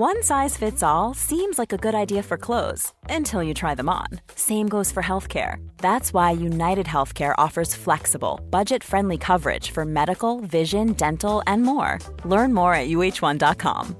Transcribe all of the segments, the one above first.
One size fits all seems like a good idea for clothes until you try them on. Same goes for healthcare. That's why United Healthcare offers flexible, budget friendly coverage for medical, vision, dental, and more. Learn more at uh1.com.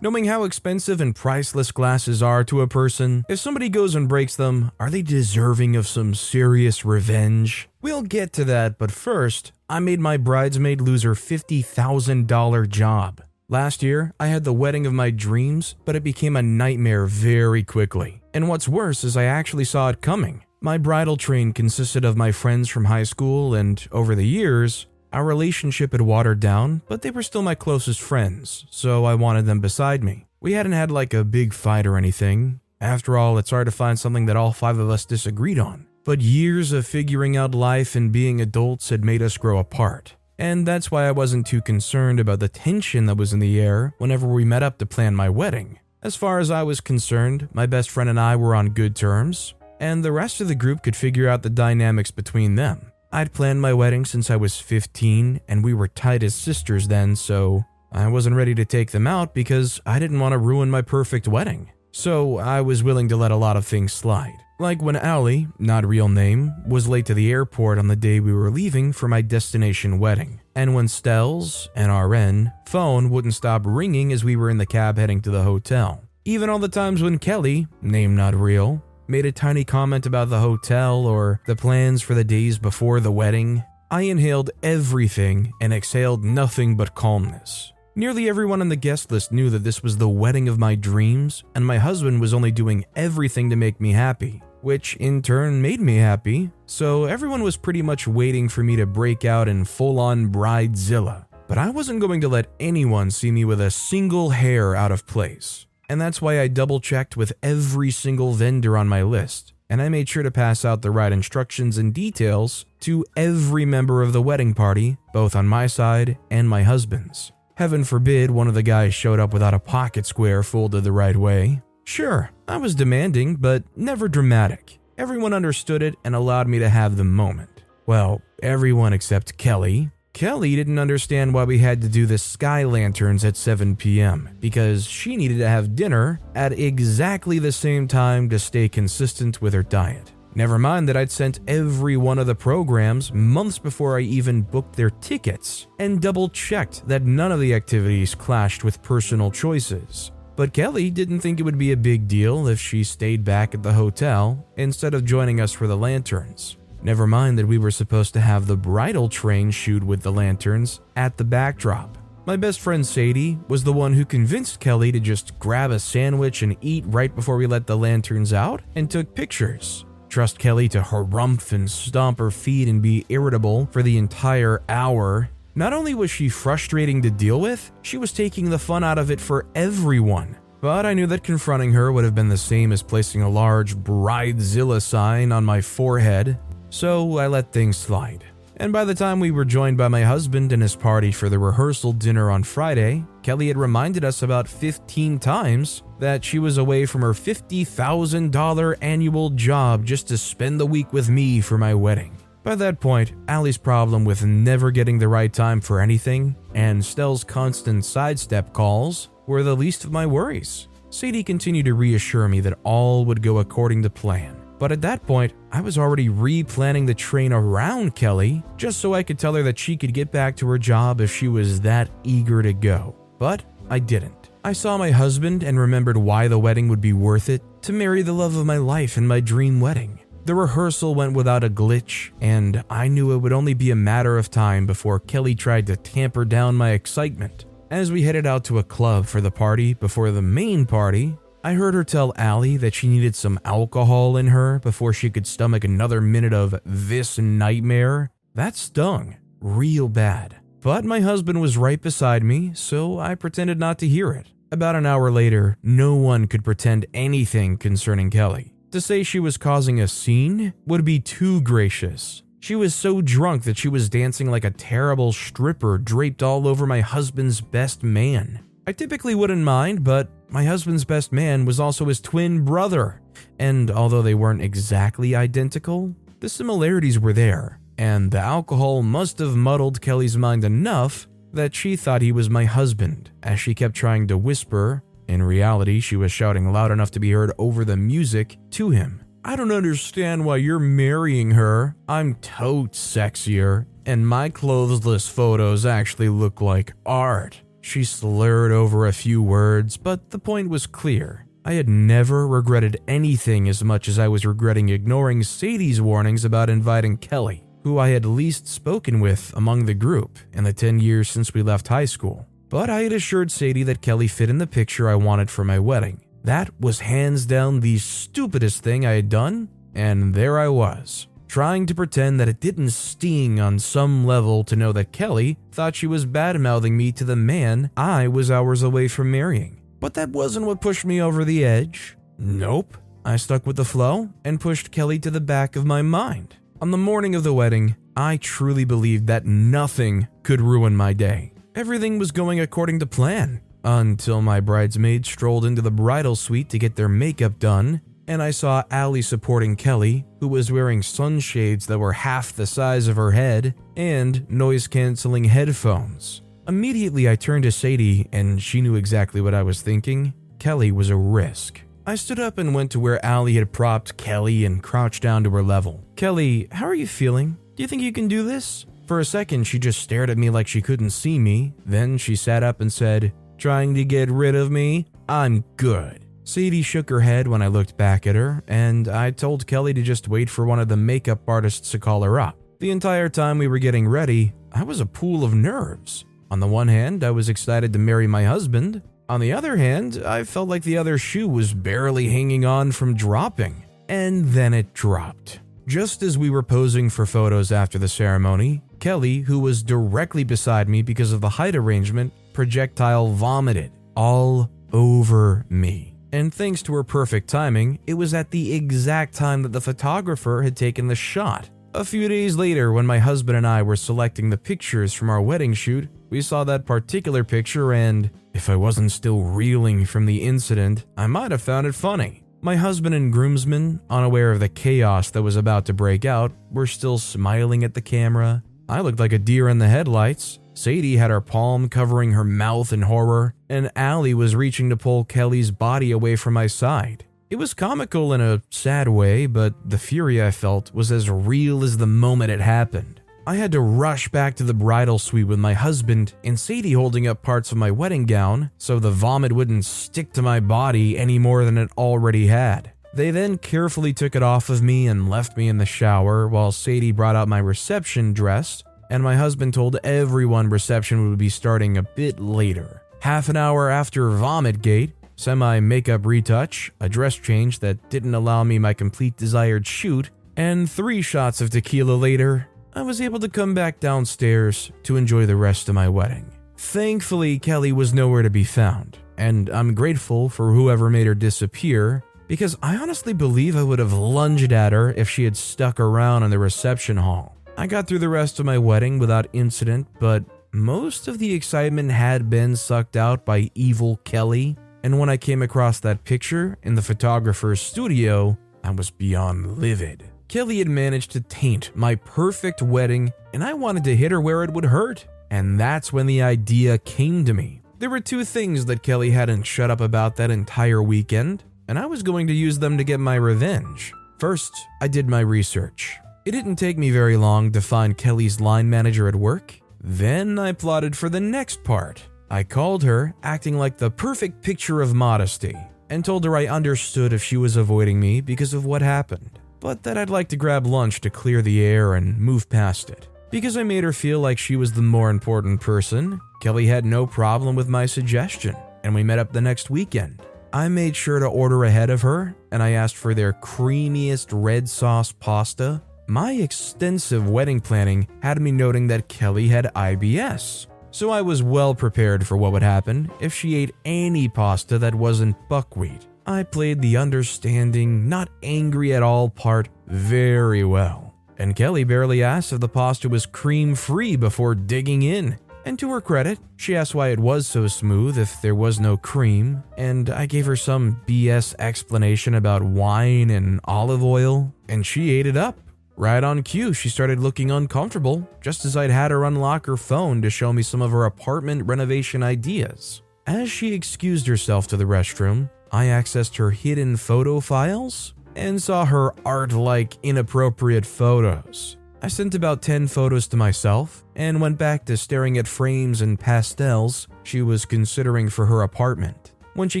Knowing how expensive and priceless glasses are to a person, if somebody goes and breaks them, are they deserving of some serious revenge? We'll get to that, but first, I made my bridesmaid lose her $50,000 job. Last year, I had the wedding of my dreams, but it became a nightmare very quickly. And what's worse is I actually saw it coming. My bridal train consisted of my friends from high school, and over the years, our relationship had watered down, but they were still my closest friends, so I wanted them beside me. We hadn't had like a big fight or anything. After all, it's hard to find something that all five of us disagreed on. But years of figuring out life and being adults had made us grow apart. And that's why I wasn't too concerned about the tension that was in the air whenever we met up to plan my wedding. As far as I was concerned, my best friend and I were on good terms, and the rest of the group could figure out the dynamics between them. I'd planned my wedding since I was 15, and we were tight as sisters then, so I wasn't ready to take them out because I didn't want to ruin my perfect wedding. So I was willing to let a lot of things slide. Like when Allie, not real name, was late to the airport on the day we were leaving for my destination wedding. And when Stell's, an RN, phone wouldn't stop ringing as we were in the cab heading to the hotel. Even all the times when Kelly, name not real, made a tiny comment about the hotel or the plans for the days before the wedding, I inhaled everything and exhaled nothing but calmness. Nearly everyone on the guest list knew that this was the wedding of my dreams, and my husband was only doing everything to make me happy, which in turn made me happy, so everyone was pretty much waiting for me to break out in full on bridezilla. But I wasn't going to let anyone see me with a single hair out of place and that's why I double checked with every single vendor on my list, and I made sure to pass out the right instructions and details to every member of the wedding party, both on my side and my husband's. Heaven forbid one of the guys showed up without a pocket square folded the right way. Sure, I was demanding, but never dramatic. Everyone understood it and allowed me to have the moment. Well, everyone except Kelly, Kelly didn't understand why we had to do the sky lanterns at 7 p.m. because she needed to have dinner at exactly the same time to stay consistent with her diet. Never mind that I'd sent every one of the programs months before I even booked their tickets and double checked that none of the activities clashed with personal choices. But Kelly didn't think it would be a big deal if she stayed back at the hotel instead of joining us for the lanterns. Never mind that we were supposed to have the bridal train shoot with the lanterns at the backdrop. My best friend Sadie was the one who convinced Kelly to just grab a sandwich and eat right before we let the lanterns out and took pictures. Trust Kelly to harumph and stomp her feet and be irritable for the entire hour. Not only was she frustrating to deal with, she was taking the fun out of it for everyone. But I knew that confronting her would have been the same as placing a large Bridezilla sign on my forehead so I let things slide. And by the time we were joined by my husband and his party for the rehearsal dinner on Friday, Kelly had reminded us about 15 times that she was away from her $50,000 annual job just to spend the week with me for my wedding. By that point, Allie's problem with never getting the right time for anything and Stell's constant sidestep calls were the least of my worries. Sadie continued to reassure me that all would go according to plan but at that point, I was already replanning the train around Kelly just so I could tell her that she could get back to her job if she was that eager to go. But I didn't. I saw my husband and remembered why the wedding would be worth it to marry the love of my life in my dream wedding. The rehearsal went without a glitch, and I knew it would only be a matter of time before Kelly tried to tamper down my excitement. As we headed out to a club for the party before the main party, I heard her tell Allie that she needed some alcohol in her before she could stomach another minute of this nightmare. That stung real bad. But my husband was right beside me, so I pretended not to hear it. About an hour later, no one could pretend anything concerning Kelly. To say she was causing a scene would be too gracious. She was so drunk that she was dancing like a terrible stripper draped all over my husband's best man. I typically wouldn't mind, but my husband's best man was also his twin brother, and although they weren't exactly identical, the similarities were there, and the alcohol must have muddled Kelly's mind enough that she thought he was my husband, as she kept trying to whisper. In reality, she was shouting loud enough to be heard over the music to him. I don't understand why you're marrying her. I'm tote sexier, and my clothesless photos actually look like art. She slurred over a few words, but the point was clear. I had never regretted anything as much as I was regretting ignoring Sadie's warnings about inviting Kelly who I had least spoken with among the group in the 10 years since we left high school. But I had assured Sadie that Kelly fit in the picture I wanted for my wedding. That was hands down the stupidest thing I had done, and there I was, trying to pretend that it didn't sting on some level to know that Kelly thought she was bad mouthing me to the man I was hours away from marrying. But that wasn't what pushed me over the edge. Nope. I stuck with the flow and pushed Kelly to the back of my mind. On the morning of the wedding, I truly believed that nothing could ruin my day. Everything was going according to plan until my bridesmaids strolled into the bridal suite to get their makeup done, and I saw Allie supporting Kelly, who was wearing sunshades that were half the size of her head and noise canceling headphones. Immediately, I turned to Sadie, and she knew exactly what I was thinking. Kelly was a risk. I stood up and went to where Allie had propped Kelly and crouched down to her level. Kelly, how are you feeling? Do you think you can do this? For a second, she just stared at me like she couldn't see me. Then she sat up and said, Trying to get rid of me? I'm good. Sadie shook her head when I looked back at her, and I told Kelly to just wait for one of the makeup artists to call her up. The entire time we were getting ready, I was a pool of nerves. On the one hand, I was excited to marry my husband. On the other hand, I felt like the other shoe was barely hanging on from dropping. And then it dropped. Just as we were posing for photos after the ceremony, Kelly, who was directly beside me because of the height arrangement, projectile vomited all over me. And thanks to her perfect timing, it was at the exact time that the photographer had taken the shot. A few days later, when my husband and I were selecting the pictures from our wedding shoot, we saw that particular picture, and if I wasn't still reeling from the incident, I might have found it funny. My husband and groomsmen, unaware of the chaos that was about to break out, were still smiling at the camera. I looked like a deer in the headlights. Sadie had her palm covering her mouth in horror, and Allie was reaching to pull Kelly's body away from my side. It was comical in a sad way, but the fury I felt was as real as the moment it happened. I had to rush back to the bridal suite with my husband and Sadie holding up parts of my wedding gown so the vomit wouldn't stick to my body any more than it already had. They then carefully took it off of me and left me in the shower while Sadie brought out my reception dress, and my husband told everyone reception would be starting a bit later. Half an hour after Vomitgate, semi makeup retouch, a dress change that didn't allow me my complete desired shoot, and three shots of tequila later, I was able to come back downstairs to enjoy the rest of my wedding. Thankfully, Kelly was nowhere to be found, and I'm grateful for whoever made her disappear because I honestly believe I would have lunged at her if she had stuck around in the reception hall. I got through the rest of my wedding without incident, but most of the excitement had been sucked out by evil Kelly and when I came across that picture in the photographer's studio, I was beyond livid. Kelly had managed to taint my perfect wedding, and I wanted to hit her where it would hurt. And that's when the idea came to me. There were two things that Kelly hadn't shut up about that entire weekend, and I was going to use them to get my revenge. First, I did my research. It didn't take me very long to find Kelly's line manager at work. Then I plotted for the next part I called her, acting like the perfect picture of modesty, and told her I understood if she was avoiding me because of what happened, but that I'd like to grab lunch to clear the air and move past it. Because I made her feel like she was the more important person, Kelly had no problem with my suggestion, and we met up the next weekend. I made sure to order ahead of her, and I asked for their creamiest red sauce pasta. My extensive wedding planning had me noting that Kelly had IBS, so I was well prepared for what would happen if she ate any pasta that wasn't buckwheat. I played the understanding, not angry at all part very well. And Kelly barely asked if the pasta was cream free before digging in. And to her credit, she asked why it was so smooth if there was no cream, and I gave her some BS explanation about wine and olive oil, and she ate it up. Right on cue, she started looking uncomfortable, just as I'd had her unlock her phone to show me some of her apartment renovation ideas. As she excused herself to the restroom, I accessed her hidden photo files and saw her art like inappropriate photos. I sent about 10 photos to myself and went back to staring at frames and pastels she was considering for her apartment. When she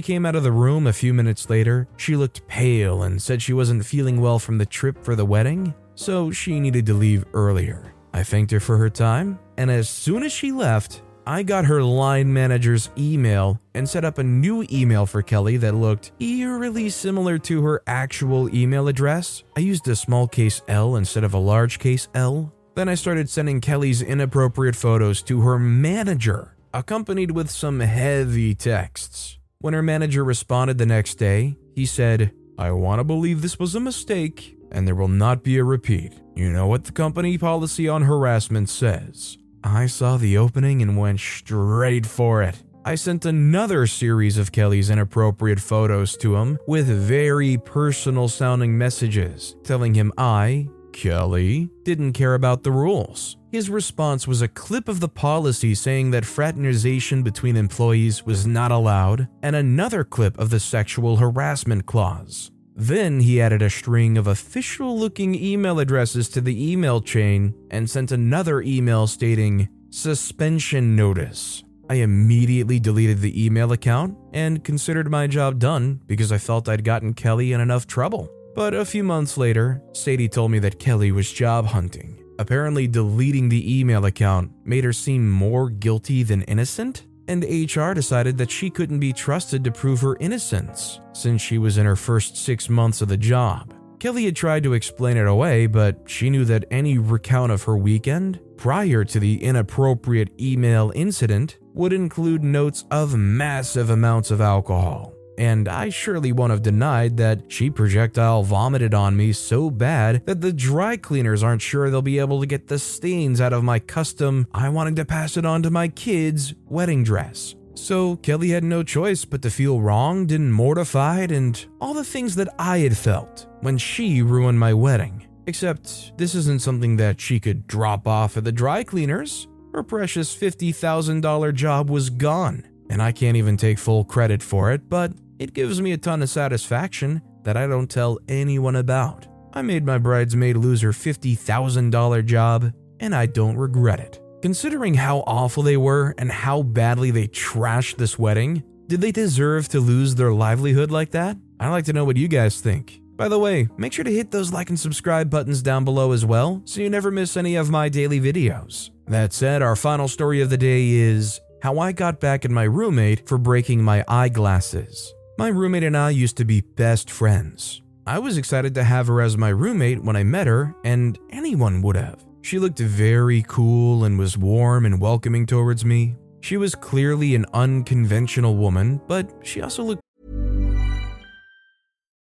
came out of the room a few minutes later, she looked pale and said she wasn't feeling well from the trip for the wedding, so she needed to leave earlier. I thanked her for her time, and as soon as she left, I got her line manager's email and set up a new email for Kelly that looked eerily similar to her actual email address. I used a small case L instead of a large case L. Then I started sending Kelly's inappropriate photos to her manager, accompanied with some heavy texts. When her manager responded the next day, he said, I want to believe this was a mistake and there will not be a repeat. You know what the company policy on harassment says. I saw the opening and went straight for it. I sent another series of Kelly's inappropriate photos to him with very personal sounding messages telling him I, Kelly, didn't care about the rules. His response was a clip of the policy saying that fraternization between employees was not allowed, and another clip of the sexual harassment clause. Then he added a string of official looking email addresses to the email chain and sent another email stating suspension notice. I immediately deleted the email account and considered my job done because I felt I'd gotten Kelly in enough trouble. But a few months later, Sadie told me that Kelly was job hunting. Apparently, deleting the email account made her seem more guilty than innocent and HR decided that she couldn't be trusted to prove her innocence since she was in her first six months of the job. Kelly had tried to explain it away, but she knew that any recount of her weekend prior to the inappropriate email incident would include notes of massive amounts of alcohol and I surely won't have denied that she projectile vomited on me so bad that the dry cleaners aren't sure they'll be able to get the stains out of my custom, I wanted to pass it on to my kids wedding dress. So Kelly had no choice but to feel wronged and mortified and all the things that I had felt when she ruined my wedding. Except this isn't something that she could drop off at the dry cleaners. Her precious $50,000 job was gone, and I can't even take full credit for it, but it gives me a ton of satisfaction that I don't tell anyone about. I made my bridesmaid lose her $50,000 job, and I don't regret it. Considering how awful they were and how badly they trashed this wedding, did they deserve to lose their livelihood like that? I'd like to know what you guys think. By the way, make sure to hit those like and subscribe buttons down below as well so you never miss any of my daily videos. That said, our final story of the day is how I got back at my roommate for breaking my eyeglasses. My roommate and I used to be best friends. I was excited to have her as my roommate when I met her, and anyone would have. She looked very cool and was warm and welcoming towards me. She was clearly an unconventional woman, but she also looked.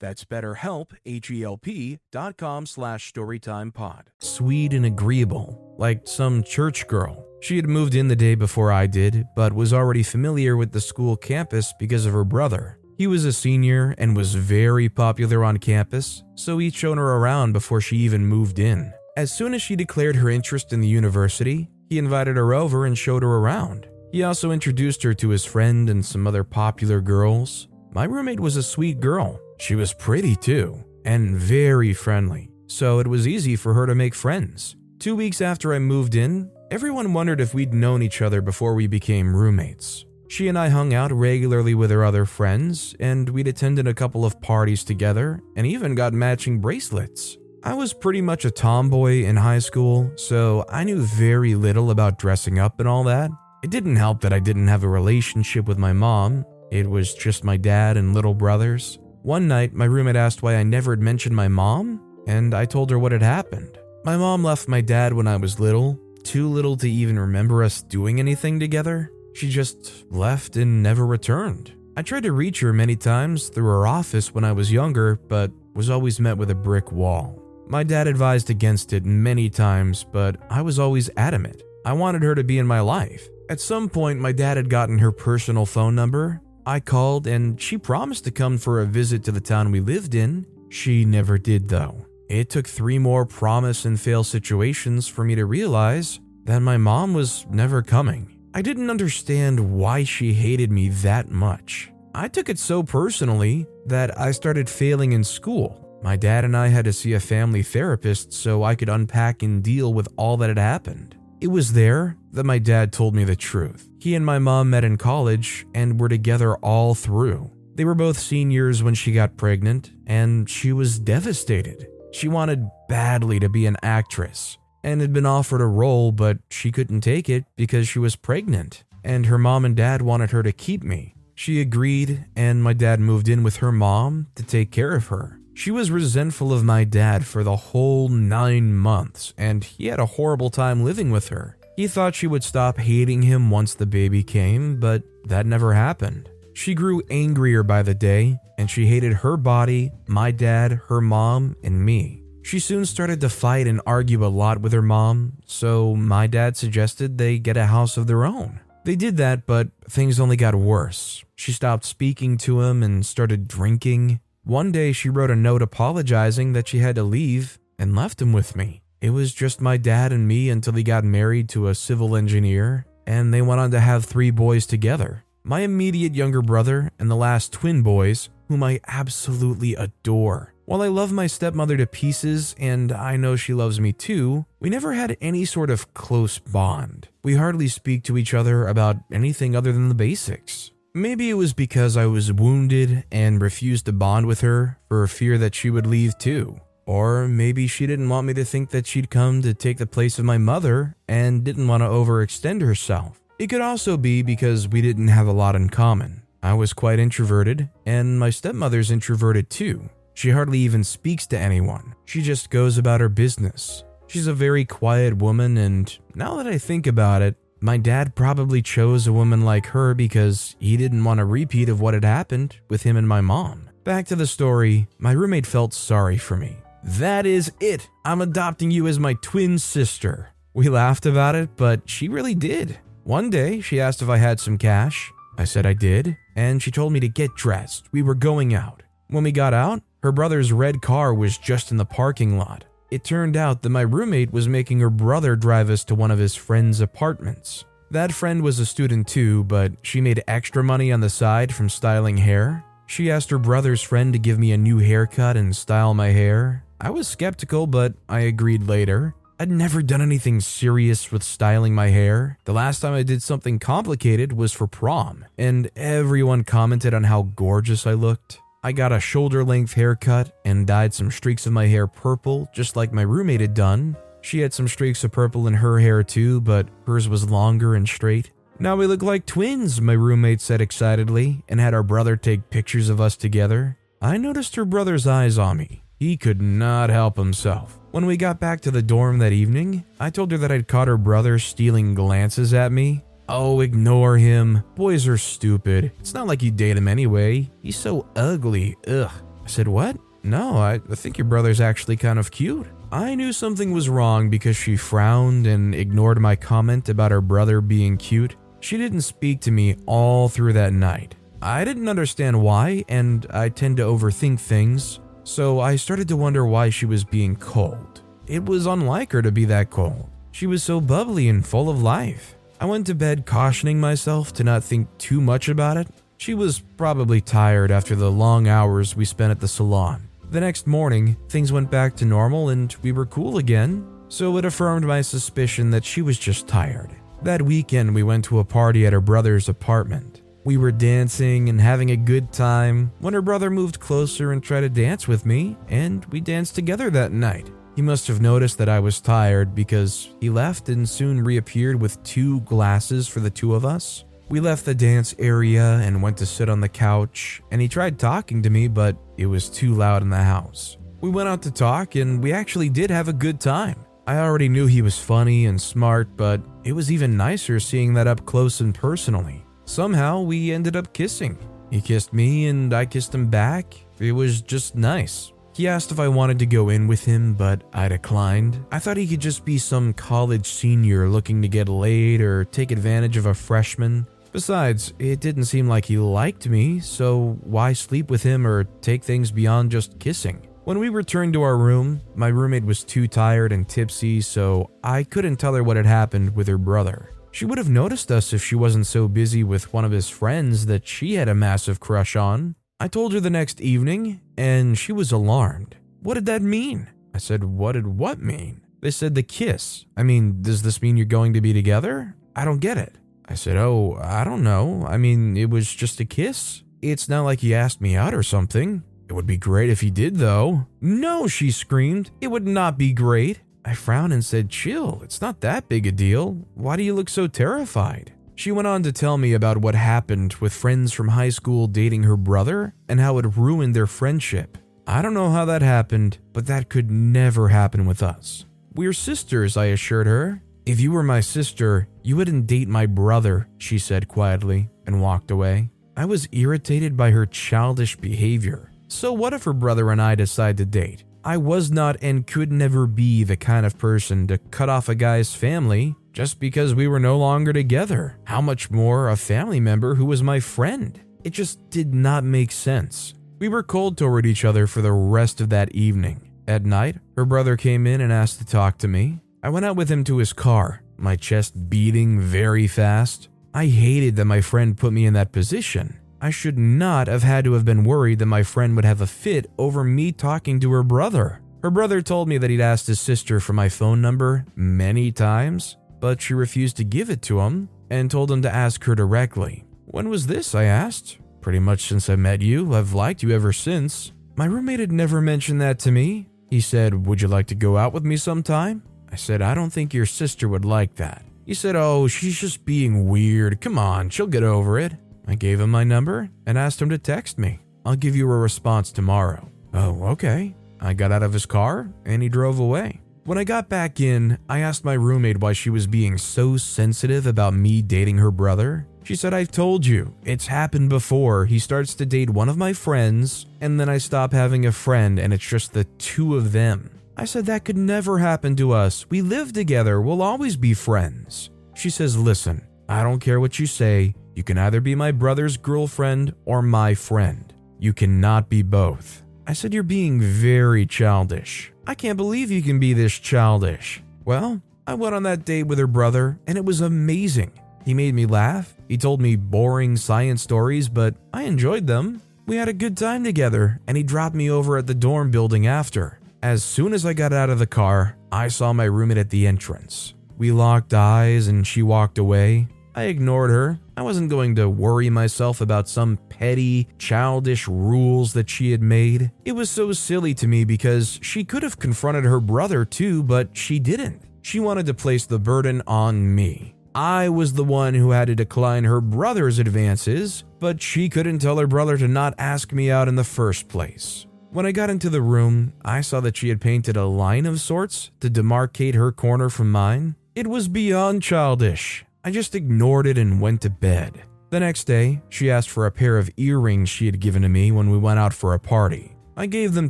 That's betterhelp, H-E-L-P dot com slash storytimepod. Sweet and agreeable, like some church girl. She had moved in the day before I did, but was already familiar with the school campus because of her brother. He was a senior and was very popular on campus, so he'd shown her around before she even moved in. As soon as she declared her interest in the university, he invited her over and showed her around. He also introduced her to his friend and some other popular girls. My roommate was a sweet girl, she was pretty too, and very friendly, so it was easy for her to make friends. Two weeks after I moved in, everyone wondered if we'd known each other before we became roommates. She and I hung out regularly with her other friends, and we'd attended a couple of parties together and even got matching bracelets. I was pretty much a tomboy in high school, so I knew very little about dressing up and all that. It didn't help that I didn't have a relationship with my mom, it was just my dad and little brothers. One night, my roommate asked why I never had mentioned my mom, and I told her what had happened. My mom left my dad when I was little, too little to even remember us doing anything together. She just left and never returned. I tried to reach her many times through her office when I was younger, but was always met with a brick wall. My dad advised against it many times, but I was always adamant. I wanted her to be in my life. At some point, my dad had gotten her personal phone number I called and she promised to come for a visit to the town we lived in. She never did, though. It took three more promise and fail situations for me to realize that my mom was never coming. I didn't understand why she hated me that much. I took it so personally that I started failing in school. My dad and I had to see a family therapist so I could unpack and deal with all that had happened. It was there that my dad told me the truth. He and my mom met in college and were together all through. They were both seniors when she got pregnant, and she was devastated. She wanted badly to be an actress and had been offered a role, but she couldn't take it because she was pregnant, and her mom and dad wanted her to keep me. She agreed, and my dad moved in with her mom to take care of her. She was resentful of my dad for the whole nine months, and he had a horrible time living with her. He thought she would stop hating him once the baby came, but that never happened. She grew angrier by the day, and she hated her body, my dad, her mom, and me. She soon started to fight and argue a lot with her mom, so my dad suggested they get a house of their own. They did that, but things only got worse. She stopped speaking to him and started drinking. One day, she wrote a note apologizing that she had to leave and left him with me. It was just my dad and me until he got married to a civil engineer, and they went on to have three boys together. My immediate younger brother and the last twin boys, whom I absolutely adore. While I love my stepmother to pieces and I know she loves me too, we never had any sort of close bond. We hardly speak to each other about anything other than the basics. Maybe it was because I was wounded and refused to bond with her for fear that she would leave too. Or maybe she didn't want me to think that she'd come to take the place of my mother and didn't want to overextend herself. It could also be because we didn't have a lot in common. I was quite introverted, and my stepmother's introverted too. She hardly even speaks to anyone, she just goes about her business. She's a very quiet woman, and now that I think about it, my dad probably chose a woman like her because he didn't want a repeat of what had happened with him and my mom. Back to the story, my roommate felt sorry for me. That is it. I'm adopting you as my twin sister. We laughed about it, but she really did. One day, she asked if I had some cash. I said I did, and she told me to get dressed. We were going out. When we got out, her brother's red car was just in the parking lot. It turned out that my roommate was making her brother drive us to one of his friend's apartments. That friend was a student too, but she made extra money on the side from styling hair. She asked her brother's friend to give me a new haircut and style my hair. I was skeptical, but I agreed later. I'd never done anything serious with styling my hair. The last time I did something complicated was for prom, and everyone commented on how gorgeous I looked. I got a shoulder length haircut and dyed some streaks of my hair purple, just like my roommate had done. She had some streaks of purple in her hair too, but hers was longer and straight. Now we look like twins, my roommate said excitedly, and had our brother take pictures of us together. I noticed her brother's eyes on me. He could not help himself. When we got back to the dorm that evening, I told her that I'd caught her brother stealing glances at me. Oh, ignore him. Boys are stupid. It's not like you date him anyway. He's so ugly. Ugh. I said, What? No, I, I think your brother's actually kind of cute. I knew something was wrong because she frowned and ignored my comment about her brother being cute. She didn't speak to me all through that night. I didn't understand why, and I tend to overthink things, so I started to wonder why she was being cold. It was unlike her to be that cold. She was so bubbly and full of life. I went to bed cautioning myself to not think too much about it. She was probably tired after the long hours we spent at the salon. The next morning, things went back to normal and we were cool again, so it affirmed my suspicion that she was just tired. That weekend, we went to a party at her brother's apartment. We were dancing and having a good time when her brother moved closer and tried to dance with me, and we danced together that night. He must have noticed that I was tired because he left and soon reappeared with two glasses for the two of us. We left the dance area and went to sit on the couch, and he tried talking to me, but it was too loud in the house. We went out to talk, and we actually did have a good time. I already knew he was funny and smart, but it was even nicer seeing that up close and personally. Somehow we ended up kissing. He kissed me and I kissed him back. It was just nice. He asked if I wanted to go in with him, but I declined. I thought he could just be some college senior looking to get laid or take advantage of a freshman. Besides, it didn't seem like he liked me, so why sleep with him or take things beyond just kissing? When we returned to our room, my roommate was too tired and tipsy, so I couldn't tell her what had happened with her brother. She would have noticed us if she wasn't so busy with one of his friends that she had a massive crush on. I told her the next evening, and she was alarmed. What did that mean? I said, What did what mean? They said the kiss. I mean, does this mean you're going to be together? I don't get it. I said, Oh, I don't know. I mean, it was just a kiss. It's not like he asked me out or something. It would be great if he did, though. No, she screamed. It would not be great. I frowned and said, Chill, it's not that big a deal. Why do you look so terrified? She went on to tell me about what happened with friends from high school dating her brother and how it ruined their friendship. I don't know how that happened, but that could never happen with us. We're sisters, I assured her. If you were my sister, you wouldn't date my brother, she said quietly and walked away. I was irritated by her childish behavior. So, what if her brother and I decide to date? I was not and could never be the kind of person to cut off a guy's family just because we were no longer together. How much more a family member who was my friend? It just did not make sense. We were cold toward each other for the rest of that evening. At night, her brother came in and asked to talk to me. I went out with him to his car, my chest beating very fast. I hated that my friend put me in that position. I should not have had to have been worried that my friend would have a fit over me talking to her brother. Her brother told me that he'd asked his sister for my phone number many times, but she refused to give it to him and told him to ask her directly. When was this? I asked. Pretty much since I met you. I've liked you ever since. My roommate had never mentioned that to me. He said, Would you like to go out with me sometime? I said, I don't think your sister would like that. He said, Oh, she's just being weird. Come on, she'll get over it. I gave him my number and asked him to text me. I'll give you a response tomorrow. Oh, okay. I got out of his car and he drove away. When I got back in, I asked my roommate why she was being so sensitive about me dating her brother. She said, I've told you, it's happened before. He starts to date one of my friends, and then I stop having a friend, and it's just the two of them. I said, That could never happen to us. We live together, we'll always be friends. She says, Listen, I don't care what you say. You can either be my brother's girlfriend or my friend. You cannot be both. I said, You're being very childish. I can't believe you can be this childish. Well, I went on that date with her brother, and it was amazing. He made me laugh. He told me boring science stories, but I enjoyed them. We had a good time together, and he dropped me over at the dorm building after. As soon as I got out of the car, I saw my roommate at the entrance. We locked eyes and she walked away. I ignored her. I wasn't going to worry myself about some petty, childish rules that she had made. It was so silly to me because she could have confronted her brother too, but she didn't. She wanted to place the burden on me. I was the one who had to decline her brother's advances, but she couldn't tell her brother to not ask me out in the first place. When I got into the room, I saw that she had painted a line of sorts to demarcate her corner from mine. It was beyond childish. I just ignored it and went to bed. The next day, she asked for a pair of earrings she had given to me when we went out for a party. I gave them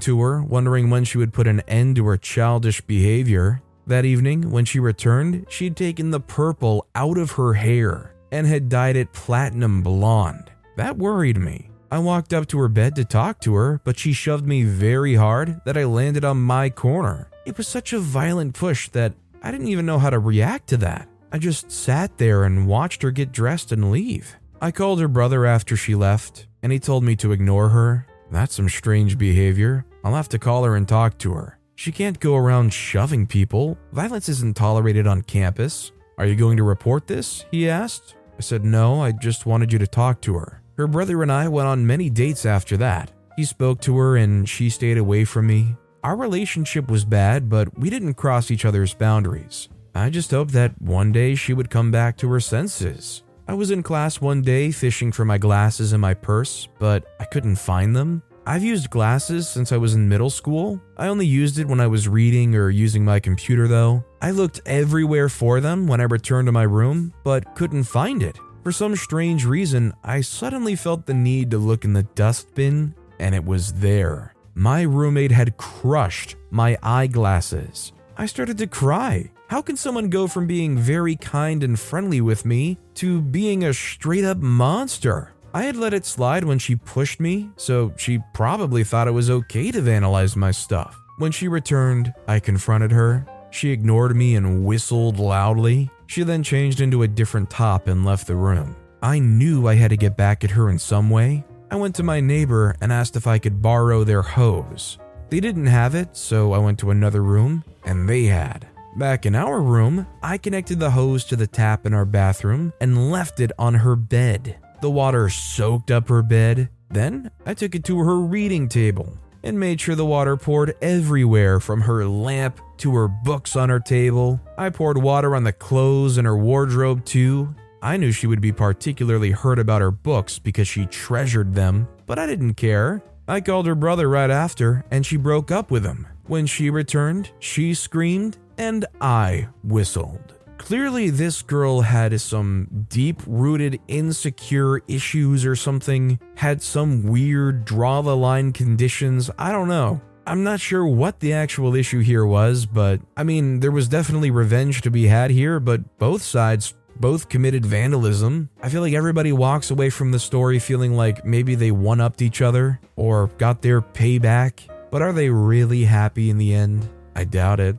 to her, wondering when she would put an end to her childish behavior. That evening, when she returned, she had taken the purple out of her hair and had dyed it platinum blonde. That worried me. I walked up to her bed to talk to her, but she shoved me very hard that I landed on my corner. It was such a violent push that I didn't even know how to react to that. I just sat there and watched her get dressed and leave. I called her brother after she left, and he told me to ignore her. That's some strange behavior. I'll have to call her and talk to her. She can't go around shoving people. Violence isn't tolerated on campus. Are you going to report this? He asked. I said, No, I just wanted you to talk to her. Her brother and I went on many dates after that. He spoke to her and she stayed away from me. Our relationship was bad, but we didn't cross each other's boundaries. I just hoped that one day she would come back to her senses. I was in class one day fishing for my glasses in my purse, but I couldn't find them. I've used glasses since I was in middle school. I only used it when I was reading or using my computer, though. I looked everywhere for them when I returned to my room, but couldn't find it. For some strange reason, I suddenly felt the need to look in the dustbin, and it was there. My roommate had crushed my eyeglasses. I started to cry. How can someone go from being very kind and friendly with me to being a straight up monster? I had let it slide when she pushed me, so she probably thought it was okay to vandalize my stuff. When she returned, I confronted her. She ignored me and whistled loudly. She then changed into a different top and left the room. I knew I had to get back at her in some way. I went to my neighbor and asked if I could borrow their hose. They didn't have it, so I went to another room and they had. Back in our room, I connected the hose to the tap in our bathroom and left it on her bed. The water soaked up her bed. Then I took it to her reading table and made sure the water poured everywhere from her lamp to her books on her table. I poured water on the clothes in her wardrobe too. I knew she would be particularly hurt about her books because she treasured them, but I didn't care. I called her brother right after and she broke up with him. When she returned, she screamed and I whistled. Clearly, this girl had some deep rooted insecure issues or something, had some weird draw the line conditions. I don't know. I'm not sure what the actual issue here was, but I mean, there was definitely revenge to be had here, but both sides both committed vandalism. I feel like everybody walks away from the story feeling like maybe they one upped each other or got their payback, but are they really happy in the end? I doubt it.